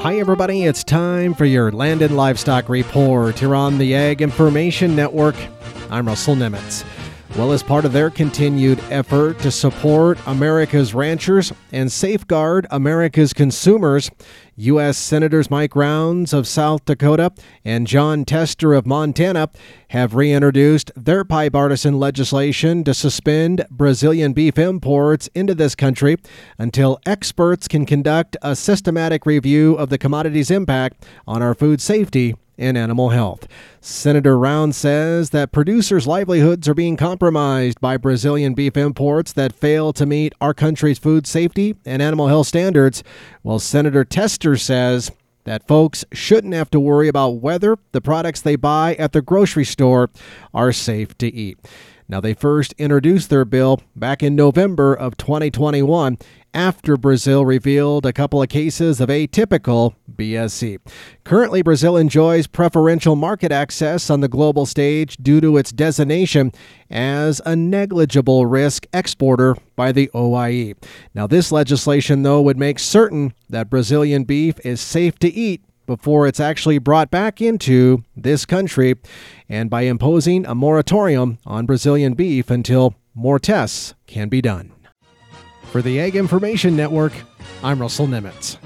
Hi, everybody. It's time for your Land and Livestock Report here on the Ag Information Network. I'm Russell Nemetz. Well, as part of their continued effort to support America's ranchers and safeguard America's consumers, U.S. Senators Mike Rounds of South Dakota and Jon Tester of Montana have reintroduced their bipartisan legislation to suspend Brazilian beef imports into this country until experts can conduct a systematic review of the commodity's impact on our food safety and animal health. Senator Round says that producers' livelihoods are being compromised by Brazilian beef imports that fail to meet our country's food safety and animal health standards, while Senator Tester says that folks shouldn't have to worry about whether the products they buy at the grocery store are safe to eat. Now, they first introduced their bill back in November of 2021 after Brazil revealed a couple of cases of atypical BSE. Currently, Brazil enjoys preferential market access on the global stage due to its designation as a negligible risk exporter by the OIE. Now, this legislation, though, would make certain that Brazilian beef is safe to eat before it's actually brought back into this country, and by imposing a moratorium on Brazilian beef until more tests can be done. For the Ag Information Network, I'm Russell Nemetz.